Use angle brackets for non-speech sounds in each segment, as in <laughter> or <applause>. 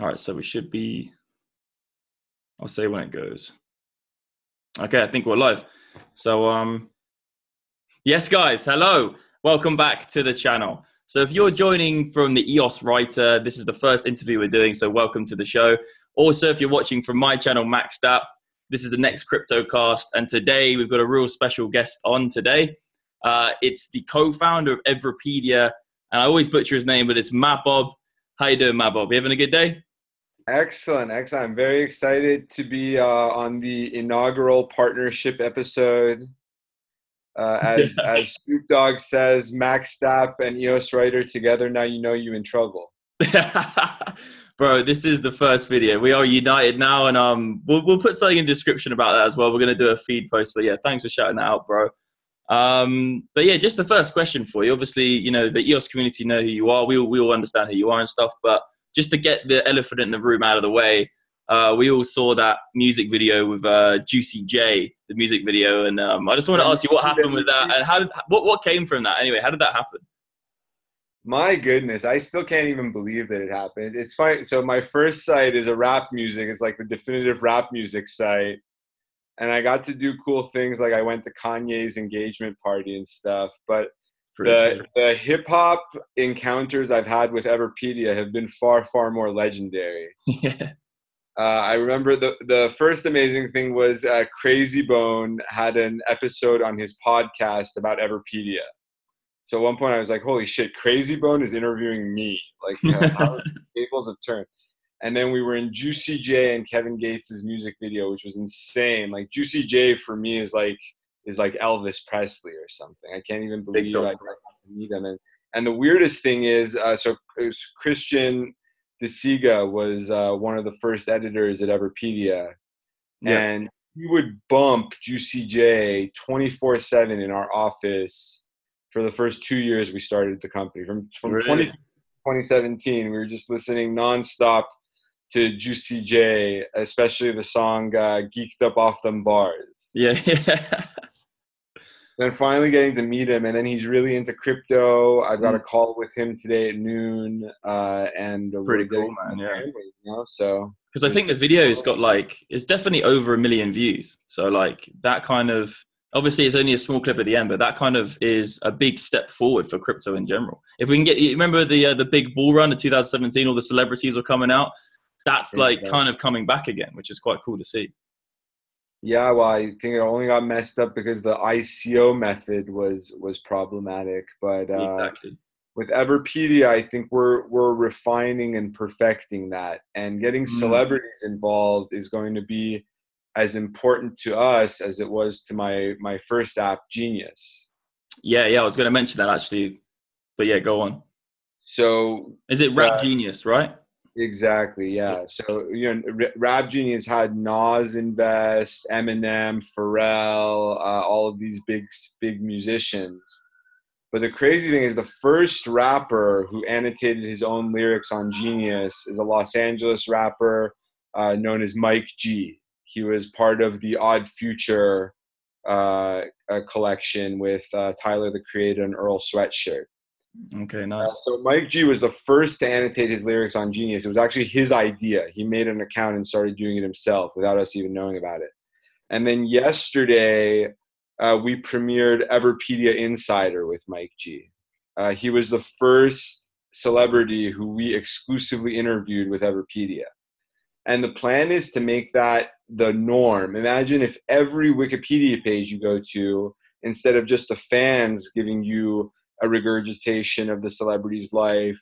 All right, so we should be. I'll say when it goes. Okay, I think we're live. So, um, yes, guys, hello, welcome back to the channel. So, if you're joining from the EOS writer, this is the first interview we're doing. So, welcome to the show. Also, if you're watching from my channel, Maxed Up, this is the next CryptoCast, and today we've got a real special guest on today. Uh, it's the co-founder of Everipedia, and I always butcher his name, but it's Mahbod. How you doing, Mahbod? You having a good day? Excellent, excellent. I'm very excited to be uh, on the inaugural partnership episode. Uh, as <laughs> as Snoop Dogg says, Maxed Up and EOS Writer together. Now you know you in trouble. <laughs> Bro, this is the first video. We are united now, and um, we'll we'll put something in description about that as well. We're gonna do a feed post, but yeah, thanks for shouting that out, bro. Um, but yeah, just the first question for you. Obviously, you know the EOS community know who you are. We all, we all understand who you are and stuff. But just to get the elephant in the room out of the way, uh, we all saw that music video with uh, Juicy J, the music video, and um, I just want to ask you what happened with that and how did, what what came from that anyway? How did that happen? My goodness, I still can't even believe that it happened. It's fine. So my first site is a rap music. It's like the definitive rap music site and I got to do cool things like I went to Kanye's engagement party and stuff. But Pretty the the hip hop encounters I've had with Everipedia have been far far more legendary. <laughs> yeah. Uh, I remember the the first amazing thing was uh, Krayzie Bone had an episode on his podcast about Everipedia. So at one point I was like, "Holy shit, Krayzie Bone is interviewing me!" Like, you know, how <laughs> tables have turned and then we were in Juicy J and Kevin Gates' music video, which was insane. Like Juicy J for me is like is like Elvis Presley or something. I can't even believe I got to meet him. And and the weirdest thing is, uh, so Christian DeSiga was uh, one of the first editors at Everipedia, yeah. and he would bump Juicy J 24 seven in our office for the first two years we started the company. From from really? 20, 2017, we were just listening nonstop to Juicy J, especially the song uh, "Geeked Up Off Them Bars." Yeah. <laughs> yeah. then finally getting to meet him, and then he's really into crypto. I got mm. a call with him today at noon, uh, and pretty cool, man. Yeah. you know, so because I think the video's got like it's definitely over a million views. So like that kind of obviously it's only a small clip at the end, but that kind of is a big step forward for crypto in general. If we can get, you remember the uh, the big bull run of 2017, all the celebrities were coming out that's like kind of coming back again, which is quite cool to see. Yeah, well, I think it only got messed up because the ICO method was was problematic. But uh, exactly. with Everipedia, I think we're we're refining and perfecting that, and getting mm. celebrities involved is going to be as important to us as it was to my my first app, Genius. Yeah, yeah, I was going to mention that actually, but yeah, go on. So is it Rap uh, Genius, right? Exactly. Yeah. So you know, Rap Genius had Nas invest, Eminem, Pharrell, uh, all of these big big musicians. But the crazy thing is, the first rapper who annotated his own lyrics on Genius is a Los Angeles rapper uh, known as Mike G. He was part of the Odd Future uh, collection with uh, Tyler the Creator and Earl Sweatshirt. Okay, uh, nice. Uh, so Mike G was the first to annotate his lyrics on Genius. It was actually his idea. He made an account and started doing it himself without us even knowing about it. And then yesterday, uh, we premiered Everipedia Insider with Mike G. Uh, he was the first celebrity who we exclusively interviewed with Everipedia. And the plan is to make that the norm. Imagine if every Wikipedia page you go to, instead of just the fans giving you a regurgitation of the celebrity's life.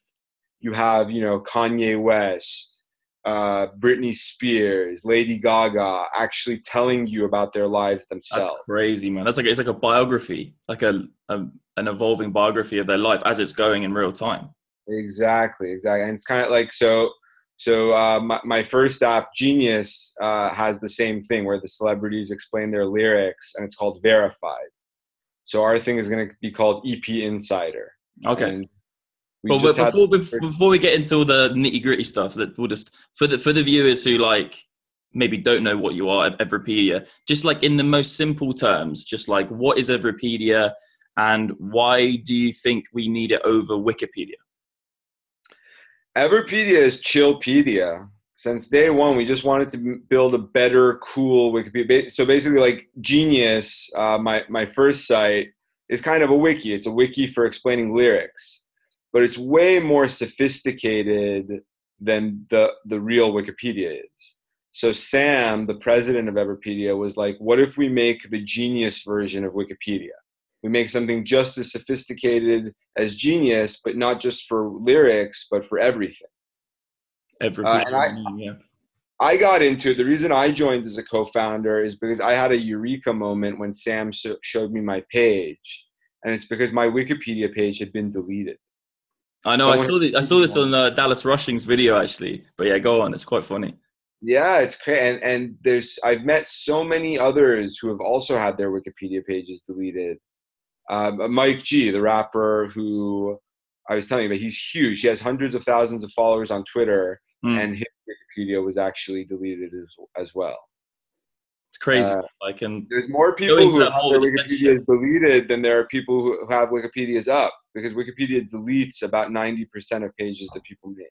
You have, you know, Kanye West, uh, Britney Spears, Lady Gaga actually telling you about their lives themselves. That's crazy, man. That's like it's like a biography, like a, a an evolving biography of their life as it's going in real time. Exactly, exactly, and it's kind of like so. So uh, my, my first app, Genius, uh, has the same thing where the celebrities explain their lyrics, and it's called Verified. So our thing is going to be called EP Insider. Okay. Well, before, before we get into all the nitty gritty stuff, that we'll just for the for the viewers who like maybe don't know what you are Everipedia, just like in the most simple terms, just like what is Everipedia and why do you think we need it over Wikipedia? Everipedia is Chillpedia. Since day one, we just wanted to build a better, cool Wikipedia. So basically, like Genius, uh, my my first site is kind of a wiki. It's a wiki for explaining lyrics, but it's way more sophisticated than the the real Wikipedia is. So Sam, the president of Everipedia, was like, "What if we make the Genius version of Wikipedia? We make something just as sophisticated as Genius, but not just for lyrics, but for everything." Everipedia, and I- yeah. I got into it. The reason I joined as a co-founder is because I had a eureka moment when Sam so- showed me my page, and it's because my Wikipedia page had been deleted. I know. I saw the, I saw this on uh, Dallas Rushing's video actually. But yeah, go on. It's quite funny. Yeah, it's crazy. And and there's I've met so many others who have also had their Wikipedia pages deleted. Um, Mike G, the rapper who I was telling you about, he's huge. He has hundreds of thousands of followers on Twitter, Mm. and his Wikipedia was actually deleted as, as well. It's crazy. uh, like, and There's more people who have their. Wikipedias deleted than there are people who have Wikipedias up because Wikipedia deletes about 90% of pages that people make.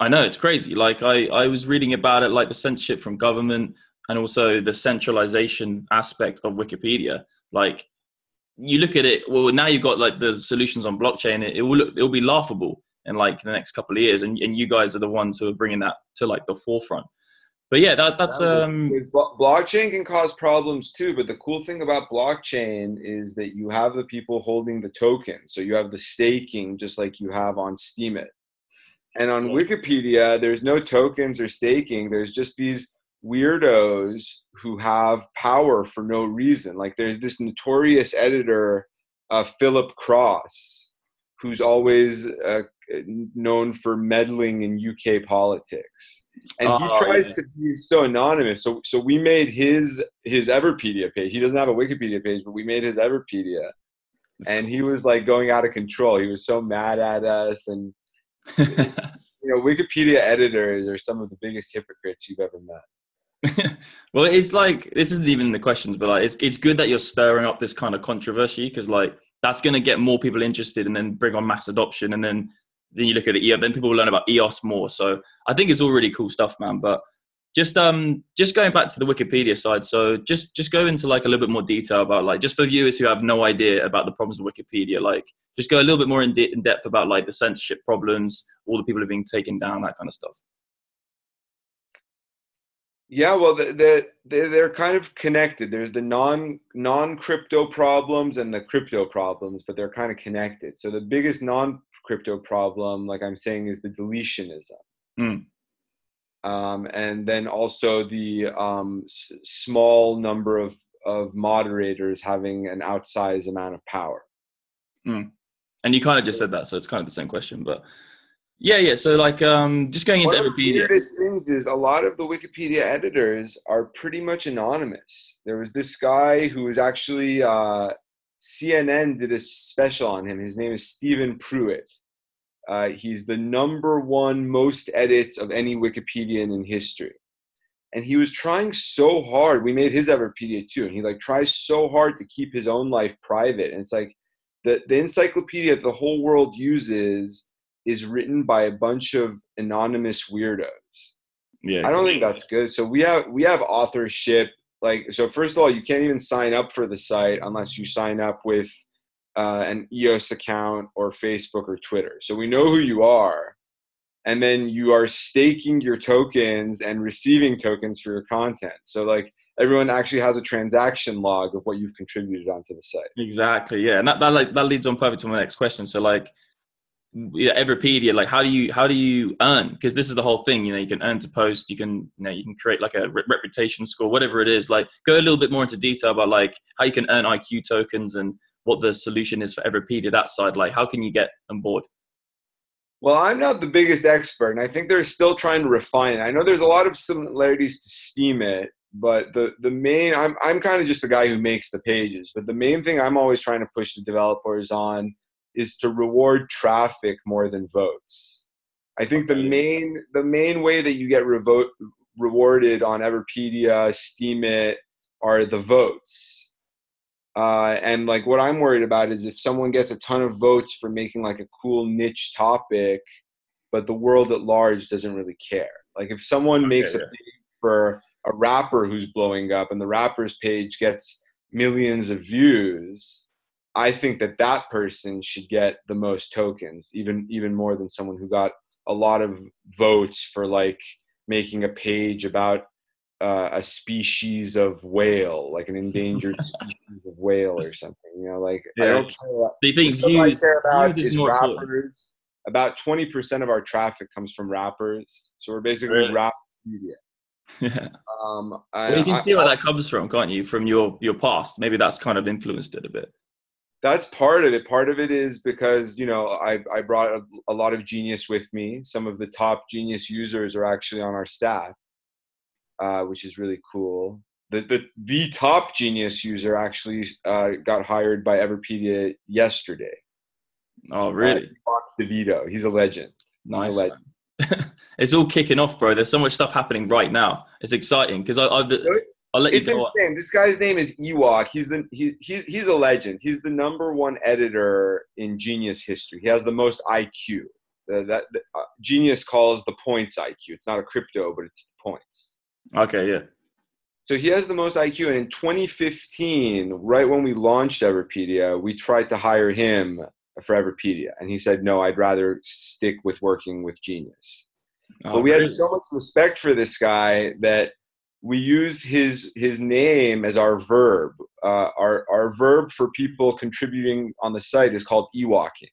I know it's crazy. Like I, I was reading about it, like the censorship from government and also the centralization aspect of Wikipedia. Like you look at it, well, now you've got like the solutions on blockchain. It, it will look, it will be laughable in like the next couple of years, and, and you guys are the ones who are bringing that to like the forefront. But yeah, that, that's um, blockchain can cause problems too, but the cool thing about blockchain is that you have the people holding the token. So you have the staking just like you have on Steemit. And on Wikipedia, there's no tokens or staking. There's just these weirdos who have power for no reason. Like there's this notorious editor, uh, Philip Cross, who's always uh, known for meddling in UK politics and he Oh, tries yeah. to be so anonymous. So so we made his his Everipedia page. He doesn't have a Wikipedia page, but we made his Everipedia, it's and he was like going out of control. He was so mad at us, and <laughs> you know, Wikipedia editors are some of the biggest hypocrites you've ever met. <laughs> well, it's like this isn't even the questions, but like it's it's good that you're stirring up this kind of controversy because like that's going to get more people interested and then bring on mass adoption, and then then you look at the yeah, then people will learn about EOS more. So I think it's all really cool stuff, man. But just um just going back to the Wikipedia side, so just just go into like a little bit more detail about like just for viewers who have no idea about the problems with Wikipedia, like just go a little bit more in, de- in depth about like the censorship problems, all the people are being taken down, that kind of stuff. Yeah, well, the, the, they they're kind of connected. There's the non non crypto problems and the crypto problems, but they're kind of connected. So the biggest non crypto problem, like I'm saying, is the deletionism. Mm. Um, and then also the um, s- small number of, of moderators having an outsized amount of power. And you kind of just said that, so it's kind of the same question, but yeah, yeah. So like, um, just going into One of the weirdest things is a lot of the Wikipedia editors are pretty much anonymous. There was this guy who was actually uh, CNN did a special on him. His name is Steven Pruitt. Uh, he's the number one most edits of any Wikipedian in history. And he was trying so hard. We made his Everipedia too, and he like tries so hard to keep his own life private. And it's like the the encyclopedia the whole world uses is written by a bunch of anonymous weirdos. Yeah, I don't think that's good. So we have we have authorship. Like so, first of all, you can't even sign up for the site unless you sign up with uh, an EOS account or Facebook or Twitter. So we know who you are, and then you are staking your tokens and receiving tokens for your content. So like everyone actually has a transaction log of what you've contributed onto the site. Exactly. Yeah, and that that like that leads on perfect to my next question. So like, Everipedia, like, how do you how do you earn? Because this is the whole thing. You know, you can earn to post. You can you know you can create like a re- reputation score, whatever it is. Like, go a little bit more into detail about like how you can earn IQ tokens and what the solution is for Everipedia. That side, like, how can you get on board? Well, I'm not the biggest expert, and I think they're still trying to refine it. I know there's a lot of similarities to Steemit, but the the main I'm I'm kind of just the guy who makes the pages. But the main thing I'm always trying to push the developers on is to reward traffic more than votes. I think the main the main way that you get revote, rewarded on Everipedia, Steemit are the votes. Uh, and like what I'm worried about is if someone gets a ton of votes for making like a cool niche topic, but the world at large doesn't really care. Like if someone okay, makes a page for a rapper who's blowing up and the rapper's page gets millions of views, I think that that person should get the most tokens, even even more than someone who got a lot of votes for like making a page about uh, a species of whale, like an endangered <laughs> species of whale or something. You know, like yeah. I don't care. You think views, I care about is rappers. About twenty percent of our traffic comes from rappers, so we're basically really? rap media. <laughs> Yeah. Um, I, well, you can I, see where that comes from, can't you? From your your past, maybe that's kind of influenced it a bit. That's part of it. Part of it is because you know I I brought a, a lot of genius with me. Some of the top genius users are actually on our staff uh, which is really cool. The, the, the top genius user actually uh, got hired by Everipedia yesterday. Oh, really? Uh, Fox DeVito. He's a legend. Nice. A legend. <laughs> it's all kicking off, bro. There's so much stuff happening right now. It's exciting because I, I, will let you. It's insane. This guy's name is Ewok. He's the he, he's he's a legend. He's the number one editor in Genius history. He has the most IQ. Uh, that uh, Genius calls the points IQ. It's not a crypto, but it's points. Okay, yeah. So he has the most IQ. And in 2015, right when we launched Everipedia, we tried to hire him for Everipedia. And he said, no, I'd rather stick with working with Genius. Oh, but we had so much respect for this guy that we use his his name as our verb. Uh, our our verb for people contributing on the site is called Ewoking.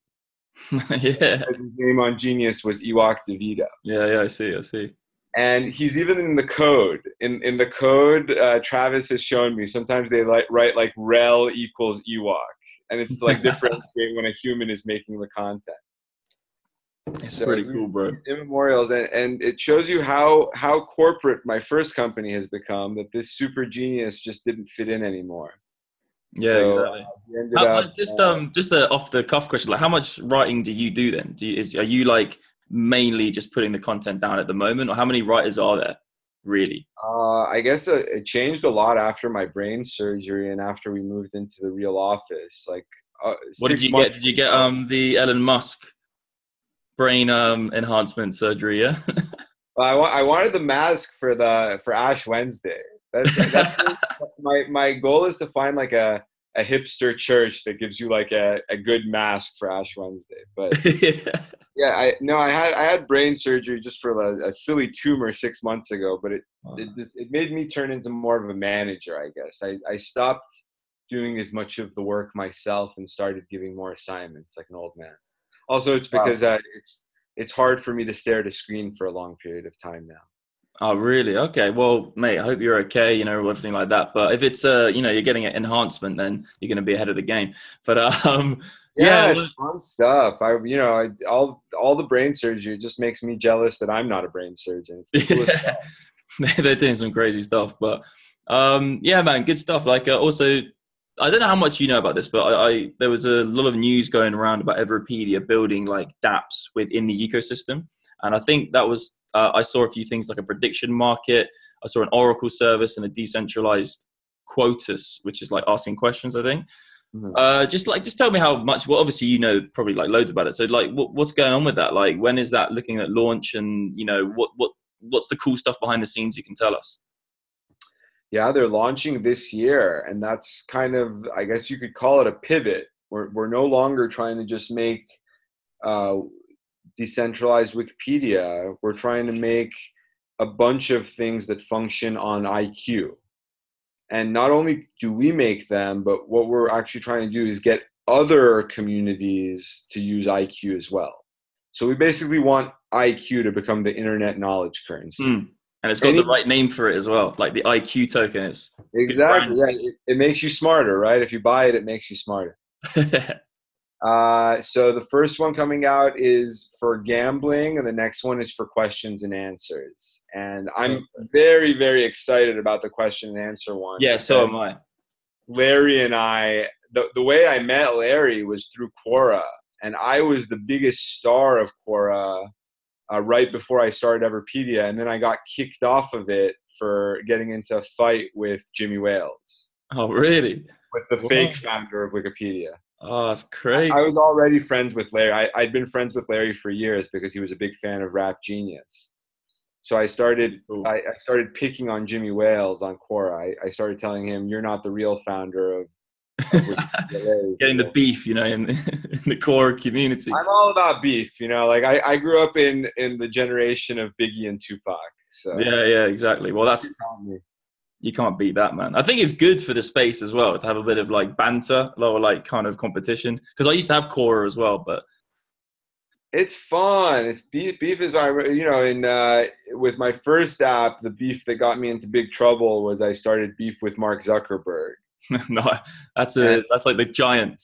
<laughs> yeah. His name on Genius was Ewok DeVito. Yeah, yeah, I see, I see and he's even in the code. In in the code, uh, Travis has shown me. Sometimes they like write like rel equals Ewok, and it's like <laughs> differentiate when a human is making the content. It's so, pretty cool, bro. Immemorials, and, and it shows you how how corporate my first company has become. That this super genius just didn't fit in anymore. Yeah, so, exactly. Uh, how, just uh, um, just a off the cuff question. Like, how much writing do you do then? Do you, is, are you like mainly just putting the content down at the moment, or how many writers are there? Really? Uh, I guess uh, it changed a lot after my brain surgery and after we moved into the real office. Like, uh, what did you get? Did you get um the Elon Musk brain um enhancement surgery? Yeah. <laughs> well, I, wa- I wanted the mask for the for Ash Wednesday. That's, that's <laughs> my my goal is to find like a a hipster church that gives you like a, a good mask for Ash Wednesday. But <laughs> yeah. yeah, I no, I had I had brain surgery just for a, a silly tumor six months ago, but it, wow. it it made me turn into more of a manager. I guess I I stopped doing as much of the work myself and started giving more assignments like an old man. Also, it's because wow. uh, it's it's hard for me to stare at a screen for a long period of time now. Oh, really? Okay. Well, mate, I hope you're okay, you know, everything like that. But if it's, uh, you know, you're getting an enhancement, then you're going to be ahead of the game. But, <laughs> um, yeah, yeah fun stuff. I, you know, I, all, all the brain surgery just makes me jealous that I'm not a brain surgeon. The <laughs> <laughs> They're doing some crazy stuff, but, um, yeah, man, good stuff. Like, uh, also, I don't know how much you know about this, but I, I there was a lot of news going around about Everipedia building like DApps within the ecosystem. And I think that was, uh, I saw a few things like a prediction market. I saw an Oracle service and a decentralized Quoras, which is like asking questions, I think. Mm-hmm. Uh, just like, just tell me how much, well, obviously, you know, probably like loads about it. So like, what, what's going on with that? Like, when is that looking at launch and, you know, what, what, what's the cool stuff behind the scenes you can tell us? Yeah, they're launching this year, and that's kind of, I guess you could call it a pivot. We're, we're no longer trying to just make uh, decentralized Wikipedia, we're trying to make a bunch of things that function on IQ. And not only do we make them, but what we're actually trying to do is get other communities to use IQ as well. So we basically want IQ to become the internet knowledge currency. Mm. And it's got Any, the right name for it as well, like the IQ token. It's exactly yeah. It, it makes you smarter, right? If you buy it, it makes you smarter. <laughs> Uh, so the first one coming out is for gambling, and the next one is for questions and answers. And I'm very, very excited about the question and answer one. Yeah, so am I. Larry and I, the, the way I met Larry was through Quora, and I was the biggest star of Quora uh, right before I started Everipedia, and then I got kicked off of it for getting into a fight with Jimmy Wales. Oh, really? With the fake founder of Wikipedia. Oh, that's crazy. I was already friends with Larry. I, I'd been friends with Larry for years because he was a big fan of Rap Genius. So I started I, I started picking on Jimmy Wales on Quora. I, I started telling him, "You're not the real founder of." Of what Larry Getting the beef, you know, in, <laughs> in the core community. I'm all about beef. You know, like I, I grew up in in the generation of Biggie and Tupac. So Yeah, yeah, exactly. Well, that's It's on me. you can't beat that, man. I think it's good for the space as well to have a bit of like banter, a like kind of competition. Because I used to have Quora as well, but It's fun. It's beef. Beef is my, you know, in uh, with my first app, the beef that got me into big trouble was I started beef with Mark Zuckerberg. <laughs> no, that's a that's like the giant.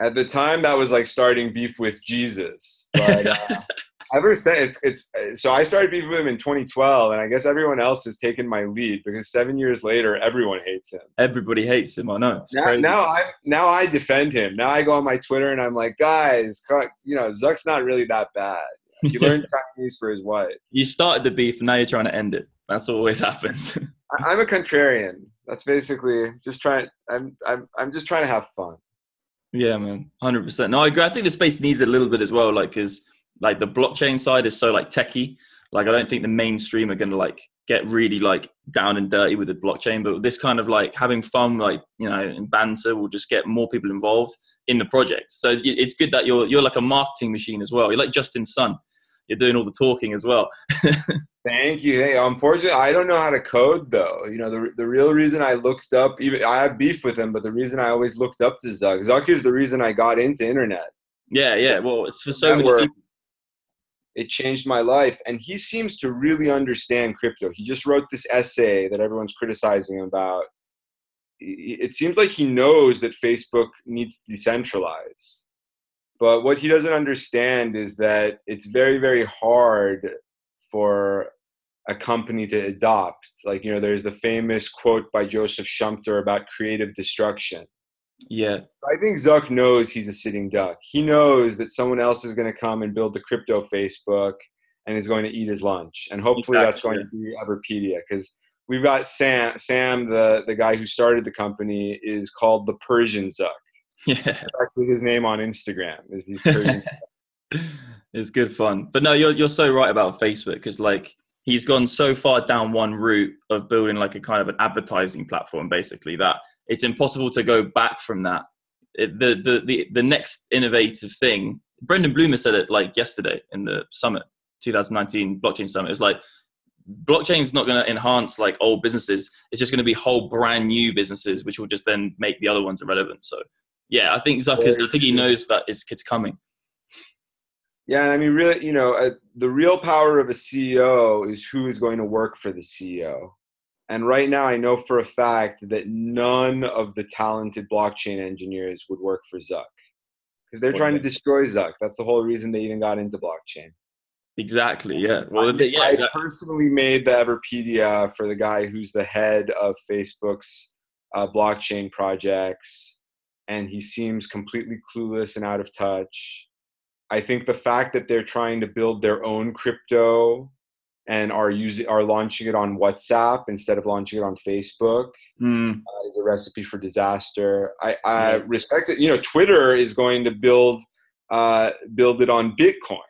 At the time, that was like starting beef with Jesus. But uh, <laughs> ever since, it's it's so I started beef with him in 2012, and I guess everyone else has taken my lead because seven years later, everyone hates him. Everybody hates him. I know. Now, now I now I defend him. Now I go on my Twitter and I'm like, guys, you know, Zuck's not really that bad. <laughs> He learned Chinese for his wife. you started the beef, and now you're trying to end it. That's what always happens. I'm a contrarian. That's basically just trying. I'm I'm I'm just trying to have fun. yeah, man, hundred percent. No, I agree. I think the space needs it a little bit as well, like because like the blockchain side is so like techie. Like I don't think the mainstream are gonna like get really like down and dirty with the blockchain, but this kind of like having fun, like you know, banter will just get more people involved in the project. So it's good that you're you're like a marketing machine as well. You're like Justin Sun. You're doing all the talking as well. <laughs> Thank you. Hey, unfortunately, I don't know how to code though. You know, the the real reason I looked up, even I have beef with him, but the reason I always looked up to Zuck, Zuck is the reason I got into internet. Yeah, yeah. Well, it's for so many. It changed my life, and he seems to really understand crypto. He just wrote this essay that everyone's criticizing him about. It seems like he knows that Facebook needs to decentralize. But what he doesn't understand is that it's very, very hard for a company to adopt. Like, you know, there's the famous quote by Joseph Schumpeter about creative destruction. Yeah, I think Zuck knows he's a sitting duck. He knows that someone else is going to come and build the crypto Facebook and is going to eat his lunch. And hopefully that's going to be Everipedia because we've got Sam, Sam, the, the guy who started the company, is called the Persian Zuck. <laughs> yeah. That's actually his name on Instagram. Is he's <laughs> it's good fun. But no, you're you're so right about Facebook because like he's gone so far down one route of building like a kind of an advertising platform, basically that it's impossible to go back from that. It, the, the the the next innovative thing, Brendan Blumer said it like yesterday in the summit, 2019 blockchain summit. It's like blockchain's not going to enhance like old businesses. It's just going to be whole brand new businesses, which will just then make the other ones irrelevant. So yeah, I think Zuck is. I think he knows that it's, it's coming. Yeah, I mean, really, you know, uh, the real power of a CEO is who is going to work for the CEO. And right now, I know for a fact that none of the talented blockchain engineers would work for Zuck because they're trying to destroy Zuck. That's the whole reason they even got into blockchain. Exactly. Yeah. Well, I, yeah. I personally made the Everipedia for the guy who's the head of Facebook's uh, blockchain projects, and he seems completely clueless and out of touch. I think the fact that they're trying to build their own crypto and are using are launching it on WhatsApp instead of launching it on Facebook Mm, uh, is a recipe for disaster. I, I respect it. You know, Twitter is going to build uh, build it on Bitcoin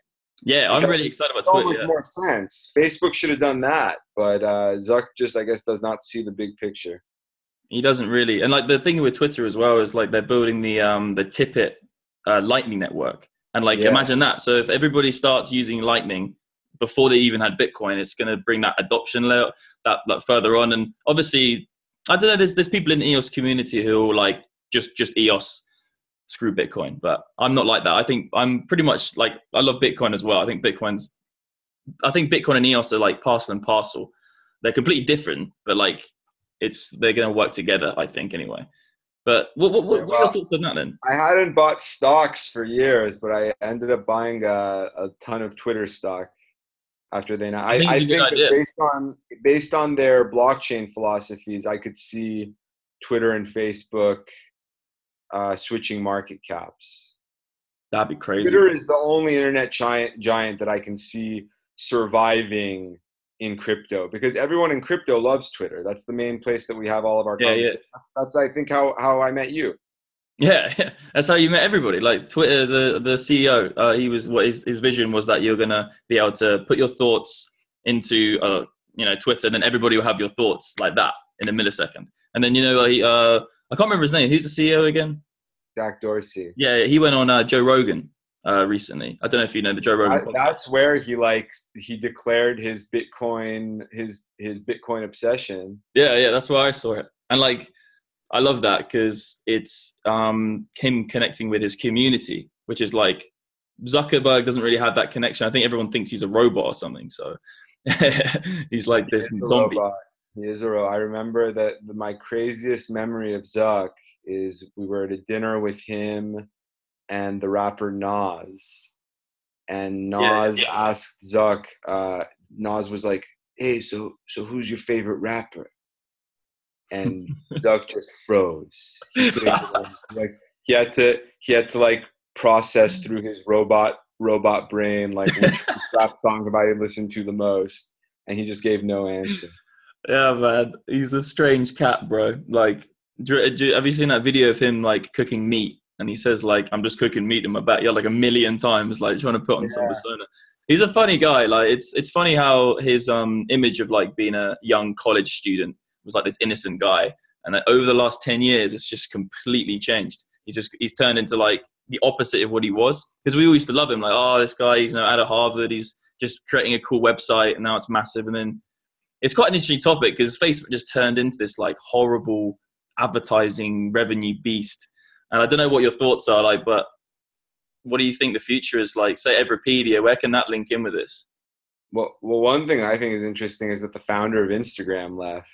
yeah, I'm really excited about so Twitter. much yeah. more sense. Facebook should have done that, but uh, Zuck just, I guess, does not see the big picture. He doesn't really, and like the thing with Twitter as well is like they're building the um the Tippet uh, Lightning network, and like Yeah. imagine that. So if everybody starts using Lightning before they even had Bitcoin, it's going to bring that adoption layer that that further on. And obviously, I don't know. There's there's people in the EOS community who are like just just EOS screw Bitcoin, but I'm not like that. I think I'm pretty much like I love Bitcoin as well. I think Bitcoin's I think Bitcoin and EOS are like parcel and parcel. They're completely different, but like it's they're going to work together. I think anyway. But what what, what, what are your thoughts on that then? I hadn't bought stocks for years, but I ended up buying a, a ton of Twitter stock after they. I, I think I think, based on based on their blockchain philosophies, I could see Twitter and Facebook uh, switching market caps. That'd be crazy. Twitter is the only internet giant giant that I can see surviving in crypto because everyone in crypto loves Twitter. That's the main place that we have all of our Yeah, yeah. conversations. That's, that's I think how how I met you. Yeah, <laughs> that's how you met everybody. Like Twitter, the the CEO, uh, he was what his his vision was that you're gonna be able to put your thoughts into uh, you know Twitter, and then everybody will have your thoughts like that in a millisecond. And then you know, he, uh, I can't remember his name. Who's the CEO again? Jack Dorsey. Yeah, he went on uh, Joe Rogan uh, recently. I don't know if you know the Joe Rogan. I, that's where he like he declared his Bitcoin his his Bitcoin obsession. Yeah, yeah, that's where I saw it, and like I love that because it's um, him connecting with his community, which is like Zuckerberg doesn't really have that connection. I think everyone thinks he's a robot or something. So <laughs> he's like this He zombie. robot. He is a robot. I remember that my craziest memory of Zuck is we were at a dinner with him and the rapper Nas, and Yeah, Nas yeah. asked Zuck. Uh, Nas was like, "Hey, so so who's your favorite rapper?" And <laughs> Zuck just froze. He <laughs> like he had to he had to like process through his robot robot brain like <laughs> which rap song have I listened to the most, and he just gave no answer. Yeah, man, he's a strange cat, bro. Like, do, do, have you seen that video of him like cooking meat? And he says like, "I'm just cooking meat in my backyard," like a million times, like trying to put on some Yeah. persona. He's a funny guy. Like, it's it's funny how his um image of like being a young college student was like this innocent guy, and that over the last ten years, it's just completely changed. He's just he's turned into like the opposite of what he was. Because we all used to love him, like, oh, this guy, he's you know, out of Harvard, he's just creating a cool website, and now it's massive, and then it's quite an interesting topic because Facebook just turned into this like horrible advertising revenue beast. And I don't know what your thoughts are like, but what do you think the future is like? Say Everipedia, where can that link in with this? Well, well, one thing I think is interesting is that the founder of Instagram left.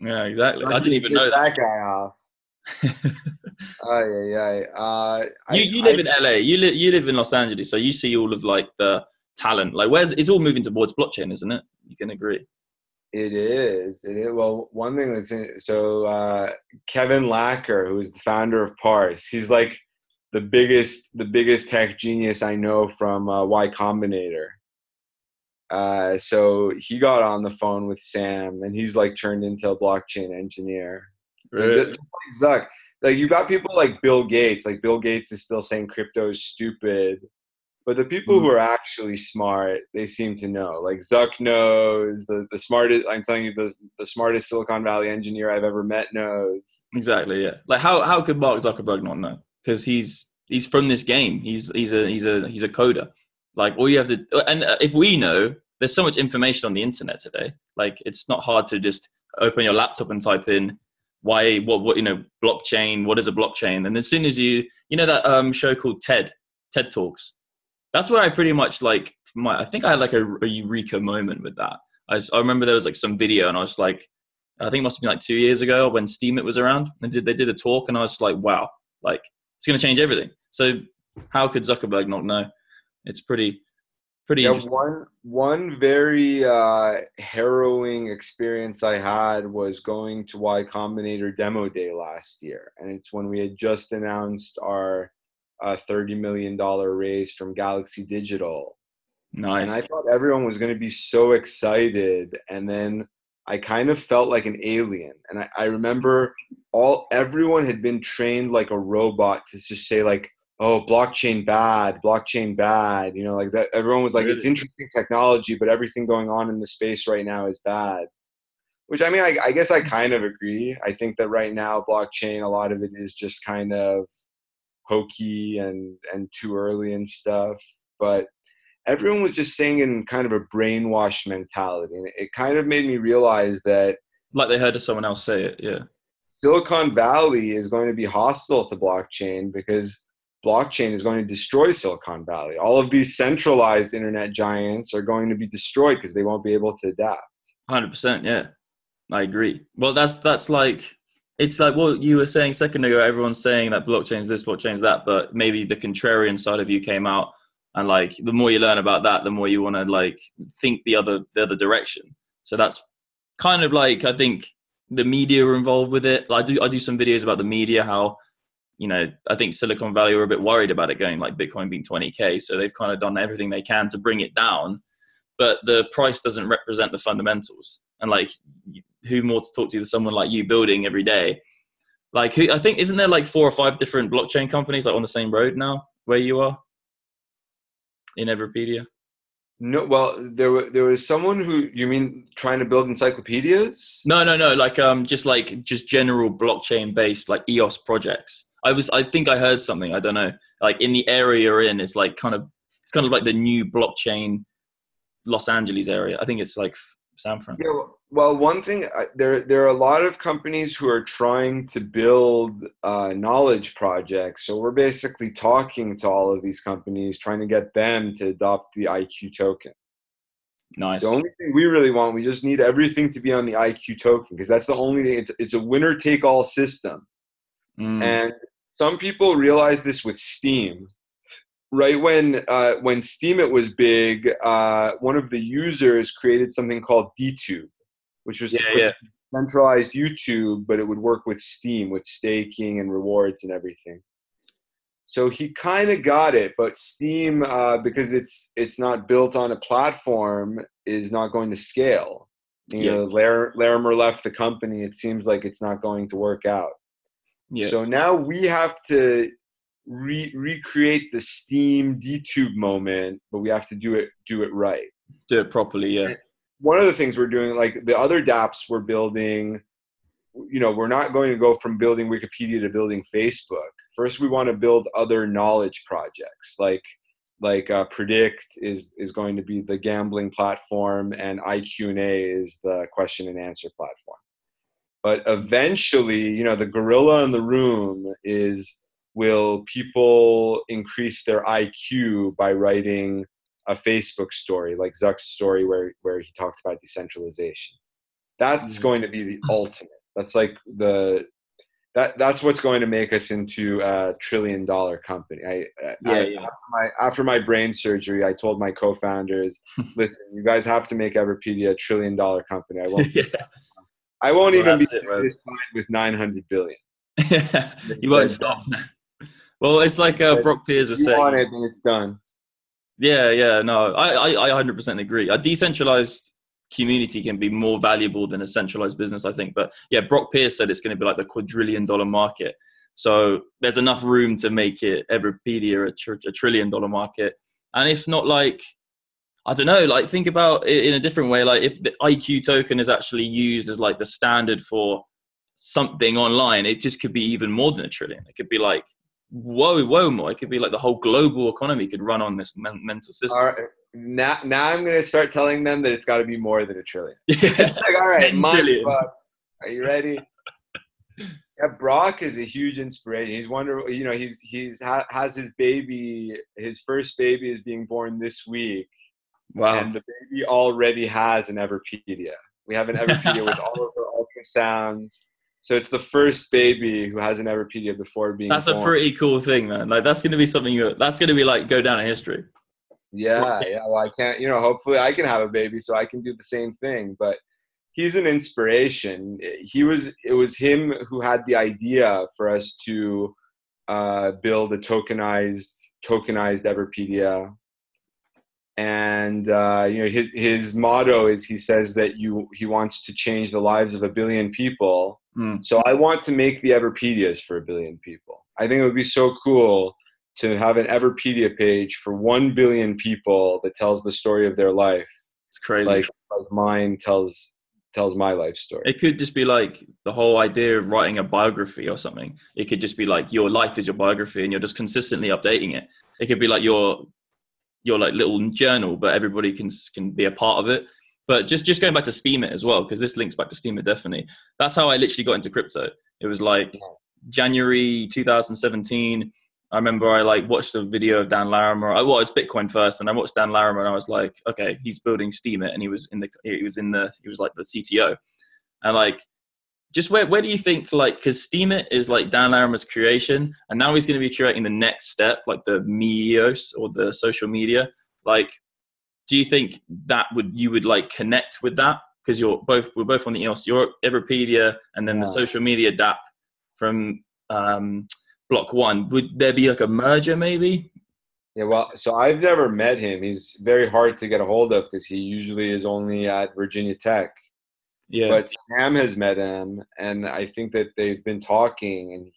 Yeah, exactly. I didn't even know that. that guy off. Oh yeah, yeah. Uh, I- you you live I- in LA. You live you live in Los Angeles, so you see all of like the talent. Like, where's it's all moving towards blockchain, isn't it? You can agree. It is. It is. Well, one thing that's in, so uh, Kevin Lacker, who is the founder of Parse, he's like the biggest the biggest tech genius I know from uh, Y Combinator. Uh, so he got on the phone with Sam, and he's like turned into a blockchain engineer. So just, just like Zuck, like you got people like Bill Gates. Like Bill Gates is still saying crypto is stupid, but the people Mm-hmm. who are actually smart, they seem to know. Like Zuck knows the the smartest. I'm telling you, the the smartest Silicon Valley engineer I've ever met knows. Exactly. Yeah. Like, how how could Mark Zuckerberg not know? Because he's he's from this game. He's he's a he's a he's a coder. Like, all you have to and uh, if we know, there's so much information on the internet today. Like, it's not hard to just open your laptop and type in why what what you know blockchain. What is a blockchain? And as soon as you you know that um show called TED TED Talks. That's where I pretty much like my. I think I had like a, a eureka moment with that. I I remember there was like some video, and I was like, I think it must have been like two years ago when Steemit was around. They did they did a talk, and I was like, wow, like it's going to change everything. So how could Zuckerberg not know? It's pretty pretty Yeah, one one very uh, harrowing experience I had was going to Y Combinator demo day last year, and it's when we had just announced our uh, thirty million dollar raise from Galaxy Digital, nice. and I thought everyone was going to be so excited, and then I kind of felt like an alien, and I, I remember all everyone had been trained like a robot to just say like oh blockchain bad blockchain bad you know like that everyone was like it's interesting technology but everything going on in the space right now is bad. Which i mean I, I guess i kind of agree. I think that right now blockchain a lot of it is just kind of hokey and and too early and stuff but everyone was just saying in kind of a brainwash mentality and it kind of made me realize that like they heard of someone else say it. Yeah. Silicon Valley is going to be hostile to blockchain because blockchain is going to destroy Silicon Valley. All of these centralized internet giants are going to be destroyed because they won't be able to adapt. Hundred percent, yeah, I agree. Well, that's that's like it's like what you were saying second ago. Everyone's saying that blockchain's this, blockchain's that, but maybe the contrarian side of you came out, and like the more you learn about that, the more you want to like think the other the other direction. So that's kind of like I think the media are involved with it. I do I do some videos about the media how you know I think Silicon Valley were a bit worried about it going like Bitcoin being 20k, so they've kind of done everything they can to bring it down but the price doesn't represent the fundamentals. And like, who more to talk to than someone like you building every day? Like, who, I think isn't there like four or five different blockchain companies like on the same road now where you are in Everipedia? No, well, there was there was someone who you mean trying to build encyclopedias. No, no, no. Like, um, just like just general blockchain based like EOS projects. I was, I think I heard something. I don't know. Like in the area you're in, it's like kind of, it's kind of like the new blockchain Los Angeles area. I think it's like San Fran. Yeah, well, one thing there there are a lot of companies who are trying to build uh, knowledge projects. So we're basically talking to all of these companies, trying to get them to adopt the IQ token. Nice. The only thing we really want, we just need everything to be on the IQ token because that's the only thing. It's, it's a winner take all system, Mm. and some people realize this with Steem. Right when uh, when Steemit was big, uh, one of the users created something called DTube, which was Yeah, yeah. centralized YouTube, but it would work with Steem with staking and rewards and everything. So he kind of got it, but Steem, uh, because it's it's not built on a platform, is not going to scale. You Yeah. know, Lar- Larimer left the company. It seems like it's not going to work out. yeah. So now we have to re- recreate the Steem DTube moment, but we have to do it do it right. do it properly. Yeah. One of the things we're doing, like the other DApps we're building, you know, we're not going to go from building Wikipedia to building Facebook. First, we want to build other knowledge projects, like like uh, Predict is is going to be the gambling platform, and IQ and A is the question and answer platform. But eventually, you know, the gorilla in the room is will people increase their IQ by writing a Facebook story like Zuck's story where where he talked about decentralization. That's Mhm. going to be the <laughs> ultimate. That's like the that that's what's going to make us into a trillion dollar company. I, I Yeah, yeah. after my after my brain surgery, I told my co-founders, <laughs> listen, you guys have to make Everipedia a trillion dollar company. I won't <laughs> yeah. I won't Well, even be that's it, bro. satisfied with 900 billion. you won't stop. Well, it's like uh, Brock Pierce was you saying. want it, then it's done. Yeah, yeah, no, I, I, I 100% agree. A decentralized community can be more valuable than a centralized business, I think. But yeah, Brock Pierce said it's going to be like the quadrillion dollar market. So there's enough room to make it Everipedia a, tr- a trillion dollar market. And if not, like, I don't know, like, think about it in a different way. Like, if the IQ token is actually used as like the standard for something online, it just could be even more than a trillion. It could be like, whoa, whoa, more. It could be like the whole global economy could run on this men- mental system. All right. Now, now I'm going to start telling them that it's got to be more than a trillion. <laughs> Yeah. like, all right, 10 mind fuck. Are you ready? <laughs> Yeah, Brock is a huge inspiration. He's wonderful. you know, he's he's ha, has his baby. His first baby is being born this week, Wow. and the baby already has an Everipedia. We have an Everipedia with all of her ultrasounds. So it's the first baby who has an Everipedia before being. That's a pretty cool thing, man. Like that's gonna be something you. That's gonna be like go down in history. Yeah, yeah. Well, I can't. You know, hopefully, I can have a baby, so I can do the same thing. But he's an inspiration. He was. It was him who had the idea for us to uh, build a tokenized tokenized Everipedia. And uh, you know, his his motto is he says that you he wants to change the lives of a billion people. Mm. So I want to make the Everipedias for a billion people. I think it would be so cool to have an Everipedia page for one billion people that tells the story of their life, It's crazy. like, like mine tells tells my life story. it could just be like the whole idea of writing a biography or something. It could just be like your life is your biography, and you're just consistently updating it. It could be like your your like little journal, but everybody can can be a part of it. But just just going back to Steemit as well, because this links back to Steemit definitely. That's how I literally got into crypto. It was like January 2017. I remember I like watched a video of Dan Larimer. I well, it's Bitcoin first, and I watched Dan Larimer, and I was like, okay, he's building Steemit, and he was in the he was in the he was like the CTO, and like just where where do you think like because Steemit is like Dan Larimer's creation, and now he's going to be creating the next step, like the Meos or the social media. Like, do you think that would you would like connect with that because you're both we're both on the EOS, you're Everipedia, and then the social media DApp from um, Block One. Would there be like a merger maybe? Yeah, well, so I've never met him. He's very hard to get a hold of because he usually is only at Virginia Tech. Yeah. but Sam has met him, and I think that they've been talking, and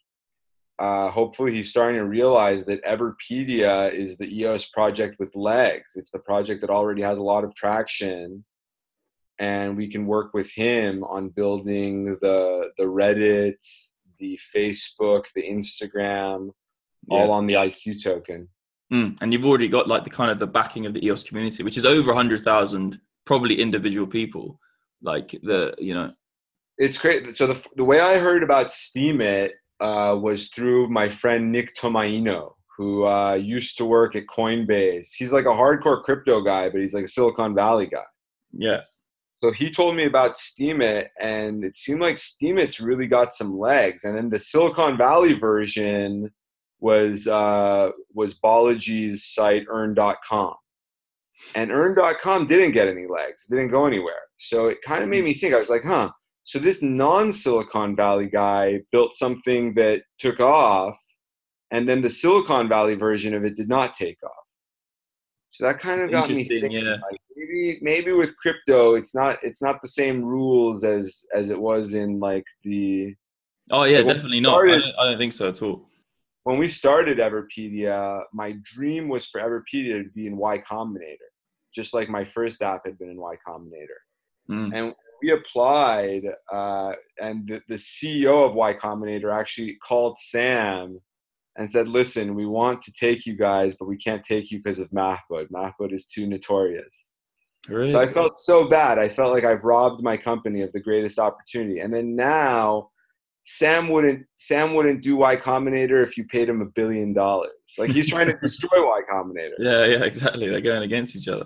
uh, hopefully he's starting to realize that Everipedia is the EOS project with legs. It's the project that already has a lot of traction, and we can work with him on building the the Reddit, the Facebook, the Instagram, all on the IQ token. Mm. And you've already got like the kind of the backing of the EOS community, which is over hundred thousand, probably individual people. Like the you know, It's great. So the the way I heard about Steemit uh, was through my friend Nick Tomaino, who uh, used to work at Coinbase. He's like a hardcore crypto guy, but he's like a Silicon Valley guy. yeah, So he told me about Steemit, and it seemed like Steemit's really got some legs. And then the Silicon Valley version was uh, was Balaji's site Earn.com, and Earn.com didn't get any legs, didn't go anywhere. So it kind of made hmm. me think. I was like, huh. So this non-Silicon Valley guy built something that took off, and then the Silicon Valley version of it did not take off. So that kind of got me thinking. yeah. Like maybe maybe with crypto, it's not it's not the same rules as as it was in like the oh yeah, Like, definitely we not. I don't, I don't think so at all. when we started Everipedia, my dream was for Everipedia to be in Y Combinator, just like my first app had been in Y Combinator. Mm. And we applied, uh, and the, the CEO of Y Combinator actually called Sam and said, "Listen, we want to take you guys, but we can't take you because of Mahbod. Mahbod is too notorious." Really? So I felt so bad. I felt like I've robbed my company of the greatest opportunity. And then now, Sam wouldn't Sam wouldn't do Y Combinator if you paid him a billion dollars. Like he's trying to <laughs> destroy Y Combinator. Yeah, yeah, exactly. They're going against each other.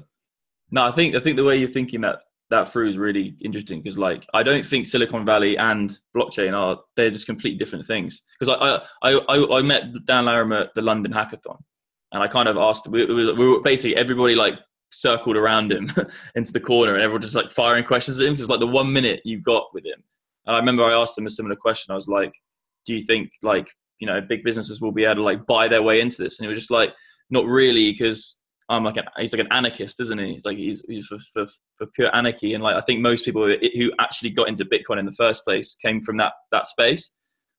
No, I think I think the way you're thinking that that through is really interesting because, like, I don't think Silicon Valley and blockchain are they're just completely different things. Because I, I I I met Dan Larimer at the London Hackathon, and I kind of asked we, we, we were basically everybody like circled around him <laughs> into the corner, and everyone just like firing questions at him. 'cause It's like the one minute you've got with him. And I remember I asked him a similar question. I was like, "Do you think like you know big businesses will be able to like buy their way into this?" And he was just like, "Not really, because I'm like an, he's like an anarchist, isn't he? He's like he's, he's for, for, for pure anarchy, and like I think most people who actually got into Bitcoin in the first place came from that that space.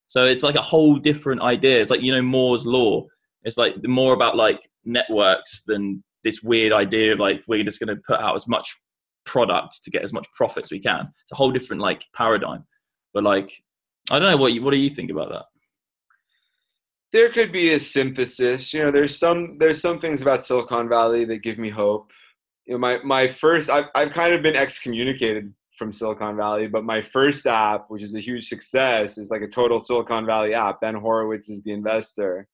So it's like a whole different idea. It's like you know Moore's law. It's like more about like networks than this weird idea of like we're just going to put out as much product to get as much profit as we can. It's a whole different like paradigm. But like I don't know what you, what do you think about that? There could be a synthesis. You know, there's some there's some things about Silicon Valley that give me hope. You know, my my first I've I've kind of been excommunicated from Silicon Valley, but my first app, which is a huge success, is like a total Silicon Valley app. Ben Horowitz is the investor.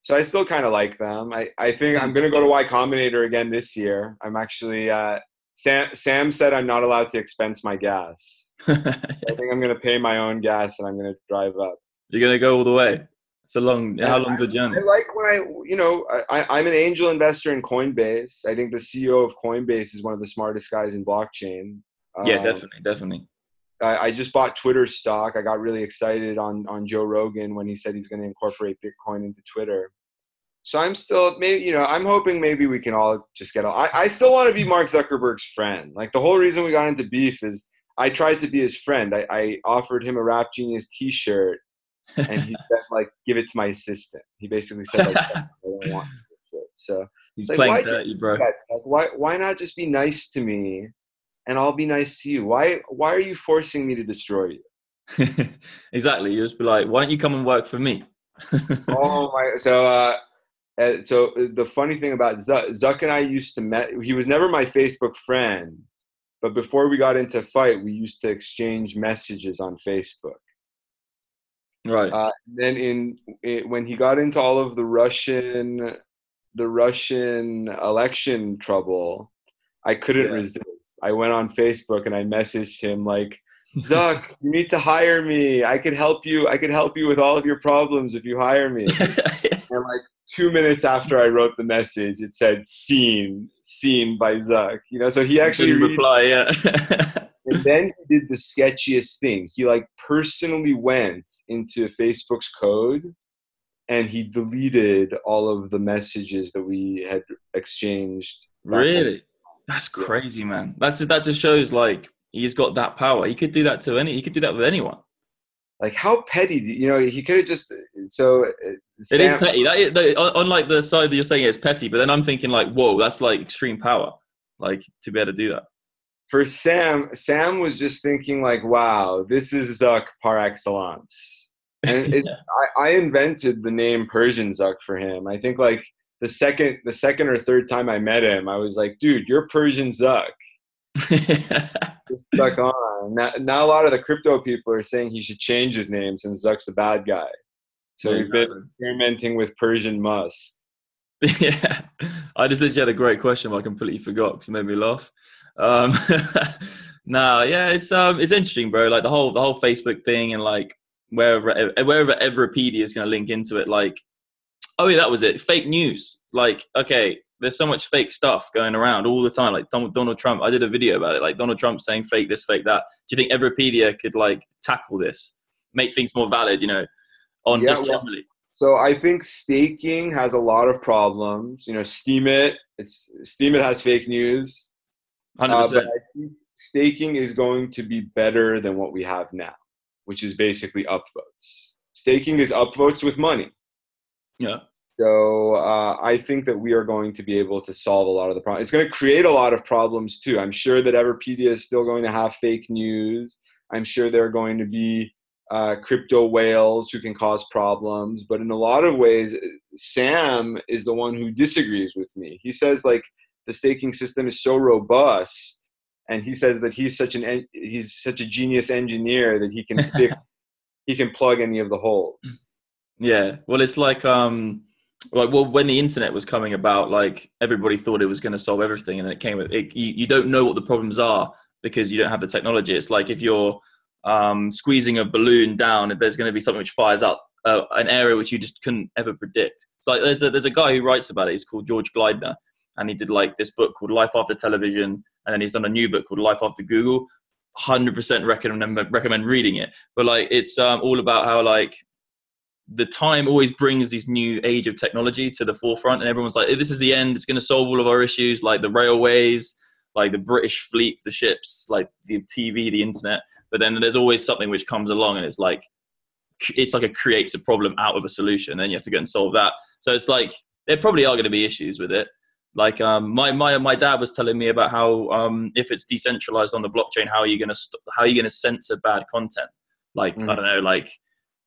So I still kind of like them. I, I think I'm going to go to Y Combinator again this year. I'm actually, uh, Sam, Sam said I'm not allowed to expense my gas. <laughs> I think I'm going to pay my own gas and I'm going to drive up. You're gonna go all the way. It's a long. How long's the journey? I like when I, you know, I, I'm an angel investor in Coinbase. I think the CEO of Coinbase is one of the smartest guys in blockchain. Yeah, Um, definitely, definitely. I, I just bought Twitter stock. I got really excited on on Joe Rogan when he said he's going to incorporate Bitcoin into Twitter. So I'm still maybe you know I'm hoping maybe we can all just get. I I still want to be Mark Zuckerberg's friend. Like the whole reason we got into beef is I tried to be his friend. I, I offered him a Rap Genius T-shirt, and he said like give it to my assistant. He basically said like <laughs> I don't want. So He's like, playing why dirty, do bro. Like, why why not just be nice to me, and I'll be nice to you? Why why are you forcing me to destroy you? <laughs> exactly. You just be like, why don't you come and work for me? <laughs> oh my! So uh, uh, so the funny thing about Zuck, Zuck and I used to met. He was never my Facebook friend, but before we got into fight, we used to exchange messages on Facebook. Right. Uh, then in it, when he got into all of the Russian, the Russian election trouble, I couldn't Yeah. resist. I went on Facebook and I messaged him like, <laughs> "Zuck, you need to hire me. I could help you. I could help you with all of your problems if you hire me." <laughs> and like two minutes after I wrote the message, it said "seen, seen by Zuck." You know, so he actually reply. Yeah. <laughs> and then he did the sketchiest thing. He like personally went into Facebook's code and he deleted all of the messages that we had exchanged. really? That's crazy, man. That's that just shows like he's got that power. He could do that to any. He could do that with anyone. Like how petty? Do, you know, he could have just so. uh, It is Sam- petty. That is, the, on- on like the side that you're saying it's petty, but then I'm thinking like, whoa, that's like extreme power. Like to be able to do that. For Sam, Sam was just thinking like, "Wow, this is Zuck par excellence." And <laughs> it, I, I invented the name Persian Zuck for him. I think like the second, the second or third time I met him, I was like, "Dude, you're Persian Zuck." <laughs> Just Zuck on. Now, now a lot of the crypto people are saying he should change his name since Zuck's a bad guy. So we've been experimenting with Persian Musk. <laughs> yeah, I just literally had a great question, but I completely forgot because it made me laugh. Um, <laughs> no, yeah, it's um, it's interesting, bro. Like the whole the whole Facebook thing, and like wherever wherever Everipedia is going to link into it. Like, oh yeah, that was it. Fake news. Like, okay, there's so much fake stuff going around all the time. Like Donald Trump, I did a video about it. Like Donald Trump saying fake this, fake that. Do you think Everipedia could like tackle this, make things more valid? You know, on Yeah, just well- generally. So I think staking has a lot of problems. You know, Steemit, it's Steemit has fake news. Hundred Uh, percent. but I think staking is going to be better than what we have now, which is basically upvotes. Staking is upvotes with money. Yeah. So uh, I think that we are going to be able to solve a lot of the problems. It's going to create a lot of problems too. I'm sure that Everipedia is still going to have fake news. I'm sure there are going to be uh, crypto whales who can cause problems. But in a lot of ways, Sam is the one who disagrees with me. He says like the staking system is so robust, and he says that he's such an he's such a genius engineer that he can fix <laughs> he can plug any of the holes. Yeah, well, it's like um, like well, when the internet was coming about, like everybody thought it was going to solve everything, and then it came with it. You, you don't know what the problems are because you don't have the technology. It's like if you're um, squeezing a balloon down, there's going to be something which fires up uh, an area which you just couldn't ever predict. It's like there's a there's a guy who writes about it. He's called George Gilder, and he did like this book called Life After Television, and then he's done a new book called Life After Google. Hundred percent recommend recommend reading it. But like it's um, all about how like the time always brings these new age of technology to the forefront and everyone's like this is the end it's going to solve all of our issues like the railways like the british fleet the ships like the tv the internet. But then there's always something which comes along and it's like it's like it creates a problem out of a solution and then you have to go and solve that. So it's like there probably are going to be issues with it. Like um, my, my my dad was telling me about how um, if it's decentralized on the blockchain how are you going to st- how are you going to censor bad content? Like i Mhm. don't know like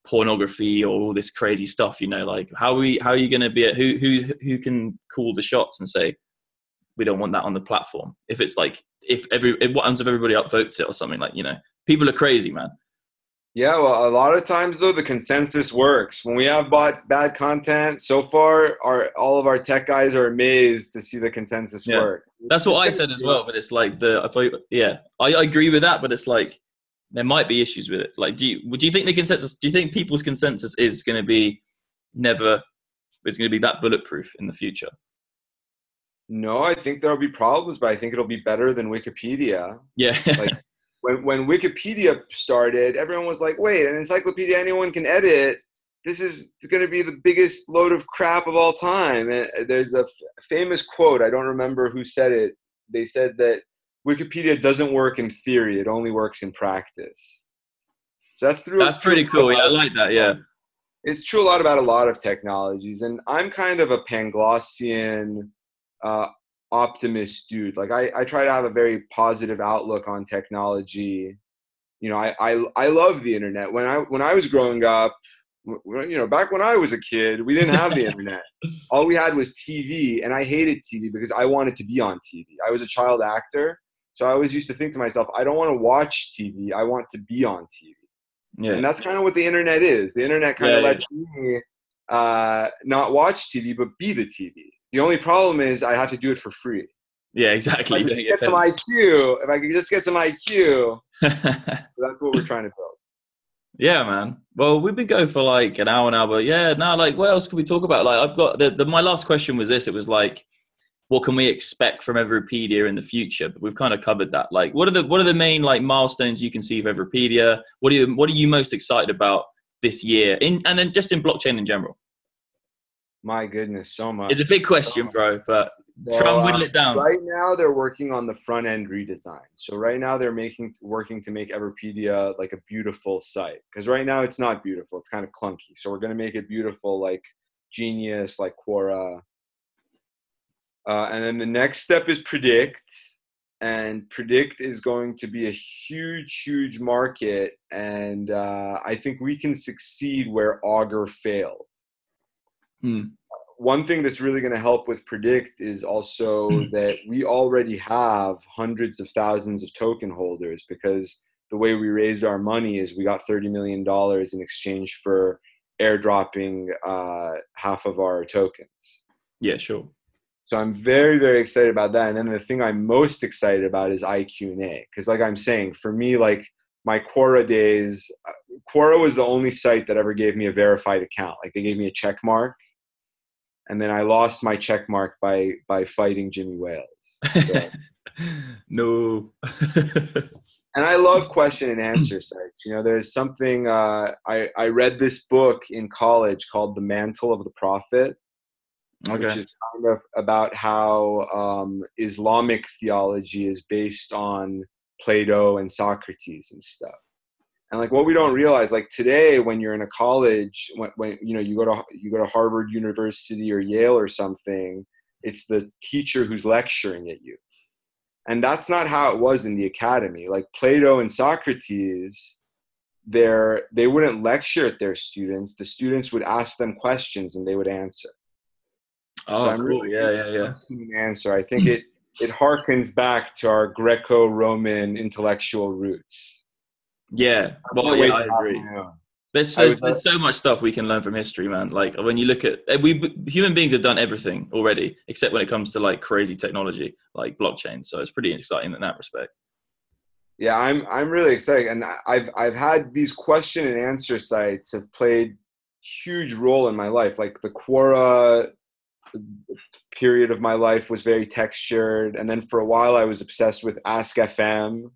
pornography or all this crazy stuff you know like how are we how are you going to be who who who can call the shots and say we don't want that on the platform if it's like if every if what happens if everybody upvotes it or something like you know people are crazy man Yeah, well, a lot of times though, the consensus works. When we have bought bad content, so far, our all of our tech guys are amazed to see the consensus Yeah. work. that's what It's i said as well but it's like the if I, yeah I, I agree with that but it's like there might be issues with it like do you would you think the consensus do you think people's consensus is going to be never is going to be that bulletproof in the future No, I think there'll be problems, but I think it'll be better than Wikipedia. yeah Like- <laughs> When when Wikipedia started, everyone was like, "Wait, an encyclopedia anyone can edit." This is going to be the biggest load of crap of all time. And uh, there's a f- famous quote. I don't remember who said it. They said that Wikipedia doesn't work in theory; it only works in practice. So that's through. that's pretty cool yeah i like that yeah it's true a lot about a lot of technologies and i'm kind of a panglossian uh, optimist dude. Like I, I try to have a very positive outlook on technology. You know I, I i love the internet. When i when i was growing up you know back when i was a kid we didn't have the <laughs> internet. All we had was tv and i hated tv because i wanted to be on tv i was a child actor so i always used to think to myself i don't want to watch tv i want to be on tv yeah. And that's kind of what the internet is. The internet kind Yeah, of yeah. lets me uh, not watch TV, but be the TV. The only problem is I have to do it for free. yeah If exactly I You could get some. IQ, if I could just get some IQ, <laughs> that's what we're trying to build. Yeah, man. Well, we've been going for like an hour now, but yeah, now like what else can we talk about? Like I've got the, the my last question was this. It was like, what can we expect from Everipedia in the future? But we've kind of covered that. Like, what are the what are the main like milestones you can see of Everipedia? What are you what are you most excited about this year? In and then just in blockchain in general. My goodness, so much. It's a big question, much. bro. But Try and whittle uh, it down. Right now, they're working on the front end redesign. So right now, they're making working to make Everipedia like a beautiful site. Because right now, it's not beautiful. It's kind of clunky. So we're gonna make it beautiful, like Genius, like Quora. Uh, and then the next step is Predict, and Predict is going to be a huge, huge market. And uh, I think we can succeed where Augur failed Hmm. one thing that's really going to help with predict is also that we already have hundreds of thousands of token holders because the way we raised our money is we got 30 million dollars in exchange for airdropping uh, half of our tokens. Yeah, sure. so i'm very very excited about that. And then the thing i'm most excited about is iq&a because like i'm saying for me like my quora days uh, quora was the only site that ever gave me a verified account. Like they gave me a check mark and then I lost my check mark by by fighting Jimmy Wales. <laughs> So- no. <laughs> and I love question and answer sites. You know, there's something uh, I I read this book in college called The Mantle of the Prophet, which is kind of about how um, Islamic theology is based on Plato and Socrates and stuff. And like what we don't realize, like today, when you're in a college, when, when you know you go to you go to Harvard University or Yale or something, it's the teacher who's lecturing at you, and that's not how it was in the academy. Like Plato and Socrates, they're they wouldn't lecture at their students. The students would ask them questions and they would answer. Oh, So I'm cool. really Yeah, yeah, yeah. answer. I think it it harkens back to our Greco-Roman intellectual roots. Yeah. Well, yeah, I agree. There's, there's, uh, there's so much stuff we can learn from history, man. Like when you look at eh, we human beings have done everything already, except when it comes to like crazy technology like blockchain. So it's pretty exciting in that respect. Yeah, I'm I'm really excited, and I've I've had these question and answer sites have played huge role in my life. Like the Quora period of my life was very textured, and then for a while I was obsessed with Ask FM,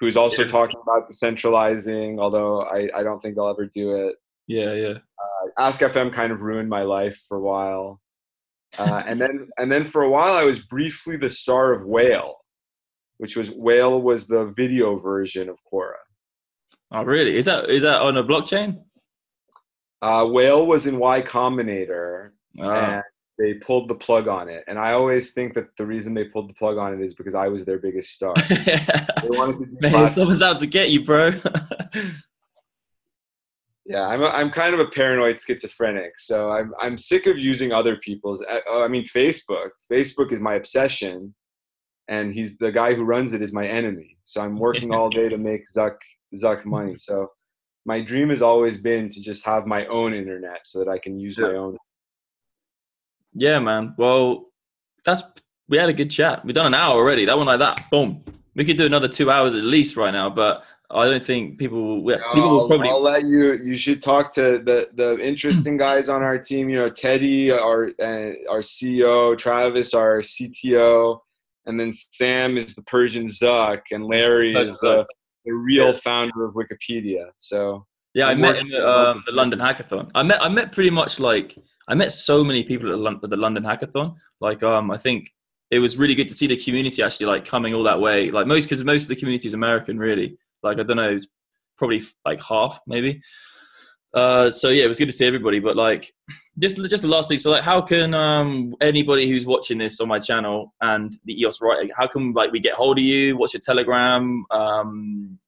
who's also Yeah. talking about decentralizing. Although I I don't think I'll ever do it. Yeah, yeah. Ask FM kind of ruined my life for a while, uh, and then <laughs> and then for a while I was briefly the star of Whale, which was Whale was the video version of Quora. Oh, really? Is that is that on a blockchain? Uh, Whale was in Y Combinator, Ah. and they pulled the plug on it. And I always think that the reason they pulled the plug on it is because I was their biggest star. <laughs> They wanted to do Man, plat- someone's out to get you, bro. yeah, I'm a, I'm kind of a paranoid schizophrenic, so I'm I'm sick of using other people's. I, I mean, Facebook. Facebook is my obsession, and he's the guy who runs it is my enemy. So I'm working all day to make Zuck Zuck money. So my dream has always been to just have my own internet so that I can use my own. yeah, man. Well, that's we had a good chat. We've done an hour already. That one like that. Boom. We could do another two hours at least right now, but I don't think people will. yeah, people will I'll, probably. I'll let you. You should talk to the the interesting guys on our team. You know, Teddy, our uh, our CEO, Travis, our CTO, and then Sam is the Persian Zuck, and Larry is the, the real Yeah. founder of Wikipedia. So Yeah, I met working him at on um, the London Hackathon. I met I met pretty much like I met so many people at the, at the London Hackathon. Like um, I think it was really good to see the community actually like coming all that way. Like most because most of the community is American, really. Like I don't know, it's probably like half maybe. Uh, so yeah, it was good to see everybody. But like, just just the last thing. So like, how can um anybody who's watching this on my channel and the EOS writing, how can like we get hold of you? What's your Telegram? Um,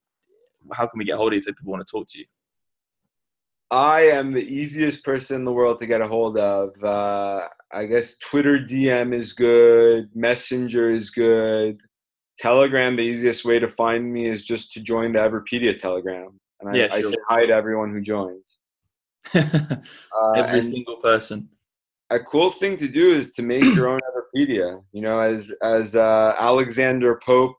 how can we get hold of you if people want to talk to you? I am the easiest person in the world to get a hold of. Uh, I guess Twitter DM is good. Messenger is good. Telegram, the easiest way to find me is just to join the Everipedia Telegram, and I, Yeah, I say hi to everyone who joins. <laughs> Uh, Every single person. a cool thing to do is to make your own Everipedia. You know, as as uh, Alexander Pope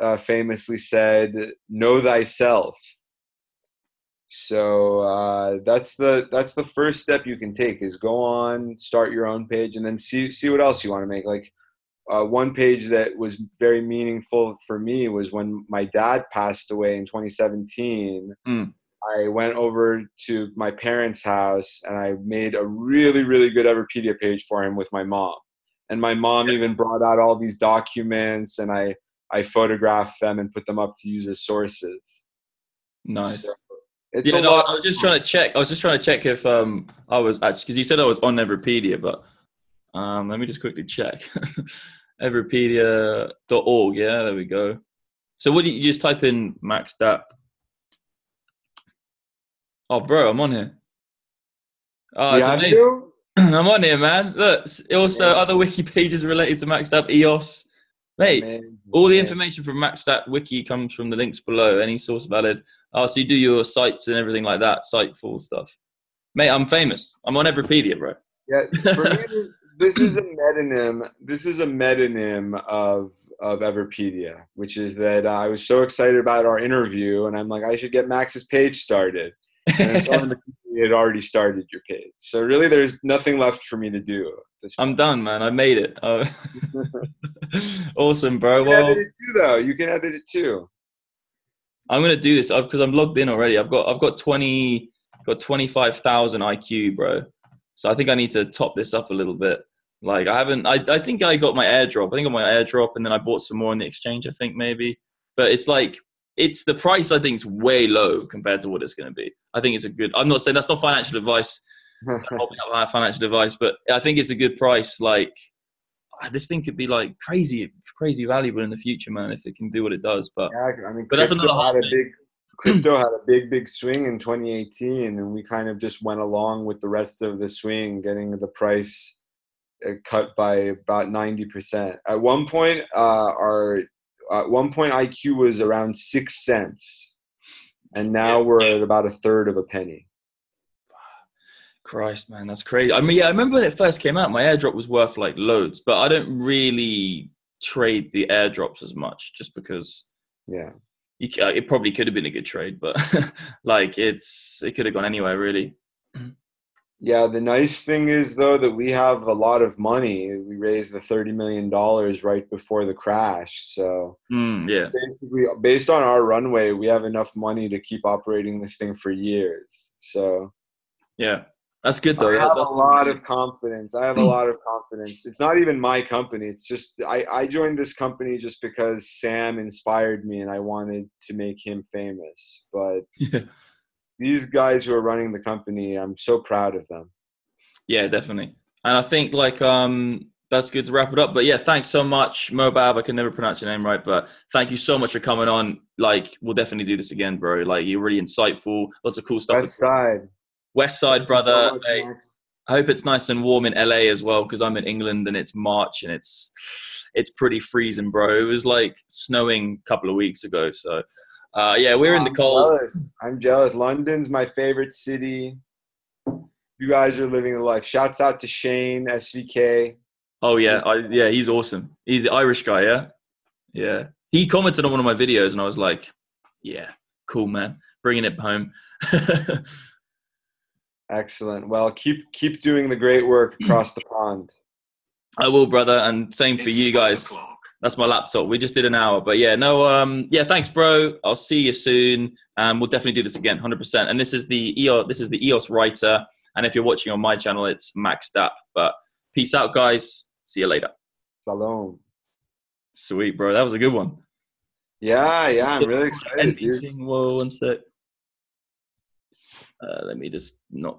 uh, famously said, "Know thyself." So uh, that's the that's the first step you can take is go on, start your own page, and then see see what else you want to make. Like uh, one page that was very meaningful for me was when my dad passed away in 2017. Mm. I went over to my parents' house and I made a really, really good Everipedia page for him with my mom. and my mom even brought out all these documents, and I I photographed them and put them up to use as sources. Nice. So it's yeah, no, lot. I was just trying to check. I was just trying to check if um I was actually because you said I was on Everipedia, but um let me just quickly check. <laughs> Everipedia.org. Yeah, there we go. So what do you, you just type in Maxed Up? Oh, bro, I'm on here. Oh, it's Yeah, amazing. <clears throat> I'm on here, man. Look, also Yeah. other <laughs> wiki pages related to Maxed EOS. Mate, Amazing, all the information from Maxstat Wiki comes from the links below. Any source valid. Oh, so you do your sites and everything like that, site full stuff. Mate, I'm famous. I'm on Everipedia, bro. Yeah, for me, <laughs> this is a metonym. This is a metonym of of Everipedia, which is that I was so excited about our interview, and I'm like, I should get Max's page started. And on the <laughs> you had already started your page, so really, there's nothing left for me to do. this I'm done, man. I made it. Oh. <laughs> awesome, bro. You can Well, edit it too, though. You can edit it too. I'm gonna do this uh, because I'm logged in already. I've got I've got 20 got 25,000 IQ, bro. So I think I need to top this up a little bit. Like I haven't. I I think I got my airdrop. I think I got my airdrop, and then I bought some more in the exchange. I think maybe, but it's like it's the price. I think is way low compared to what it's going to be. I think it's a good. I'm not saying that's not financial advice. <laughs> Holding up my financial advice, but I think it's a good price. Like ah, this thing could be like crazy, crazy valuable in the future, man, if it can do what it does. But Yeah, I mean, But that's crypto another had a big crypto had a big, big swing in 2018, and we kind of just went along with the rest of the swing, getting the price uh, cut by about 90%. At one point, uh, our at one point IQ was around six cents, and now Yeah. we're at about a third of a penny. Christ, man, that's crazy. I mean, yeah, I remember when it first came out, my airdrop was worth like loads, but I don't really trade the airdrops as much just because Yeah. you, uh, it probably could have been a good trade, but <laughs> like it's it could have gone anywhere really. <clears throat> Yeah, the nice thing is though that we have a lot of money. We raised the thirty million dollars right before the crash, so Mm, yeah, basically based on our runway we have enough money to keep operating this thing for years so yeah, that's good though. i have a lot of confidence. I have a <clears throat> lot of confidence. It's not even my company. It's just I, I joined this company just because sam inspired me and i wanted to make him famous but <laughs> yeah, these guys who are running the company i'm so proud of them yeah, definitely. And I think like um that's good to wrap it up. But yeah, thanks so much, Mobab. I can never pronounce your name right, but thank you so much for coming on. Like, we'll definitely do this again, bro. Like, you're really insightful. Lots of cool stuff. west side West Side, brother. Hey, I hope it's nice and warm in LA as well because I'm in England and it's March and it's it's pretty freezing, bro. It was like snowing a couple of weeks ago. So uh, yeah, we're in the I'm cold. jealous. i'm jealous london's my favorite city you guys are living the life shouts out to shane svk Oh yeah, I, yeah, he's awesome. He's the Irish guy, yeah, yeah. He commented on one of my videos and I was like, yeah, cool, man, bringing it home. <laughs> Excellent. Well, keep keep doing the great work across the pond. <clears throat> I will, brother, and same for It's you guys. o'clock. That's my laptop. We just did an hour, but yeah, no, um, yeah, thanks, bro. I'll see you soon, and we'll definitely do this again, hundred percent. And this is the EOS, this is the EOS writer, and if you're watching on my channel, it's Maxed Up. But peace out, guys. See you later. Shalom. Sweet, bro. That was a good one. Yeah, yeah, I'm really excited, dude. Whoa, one sec. Uh, let me just not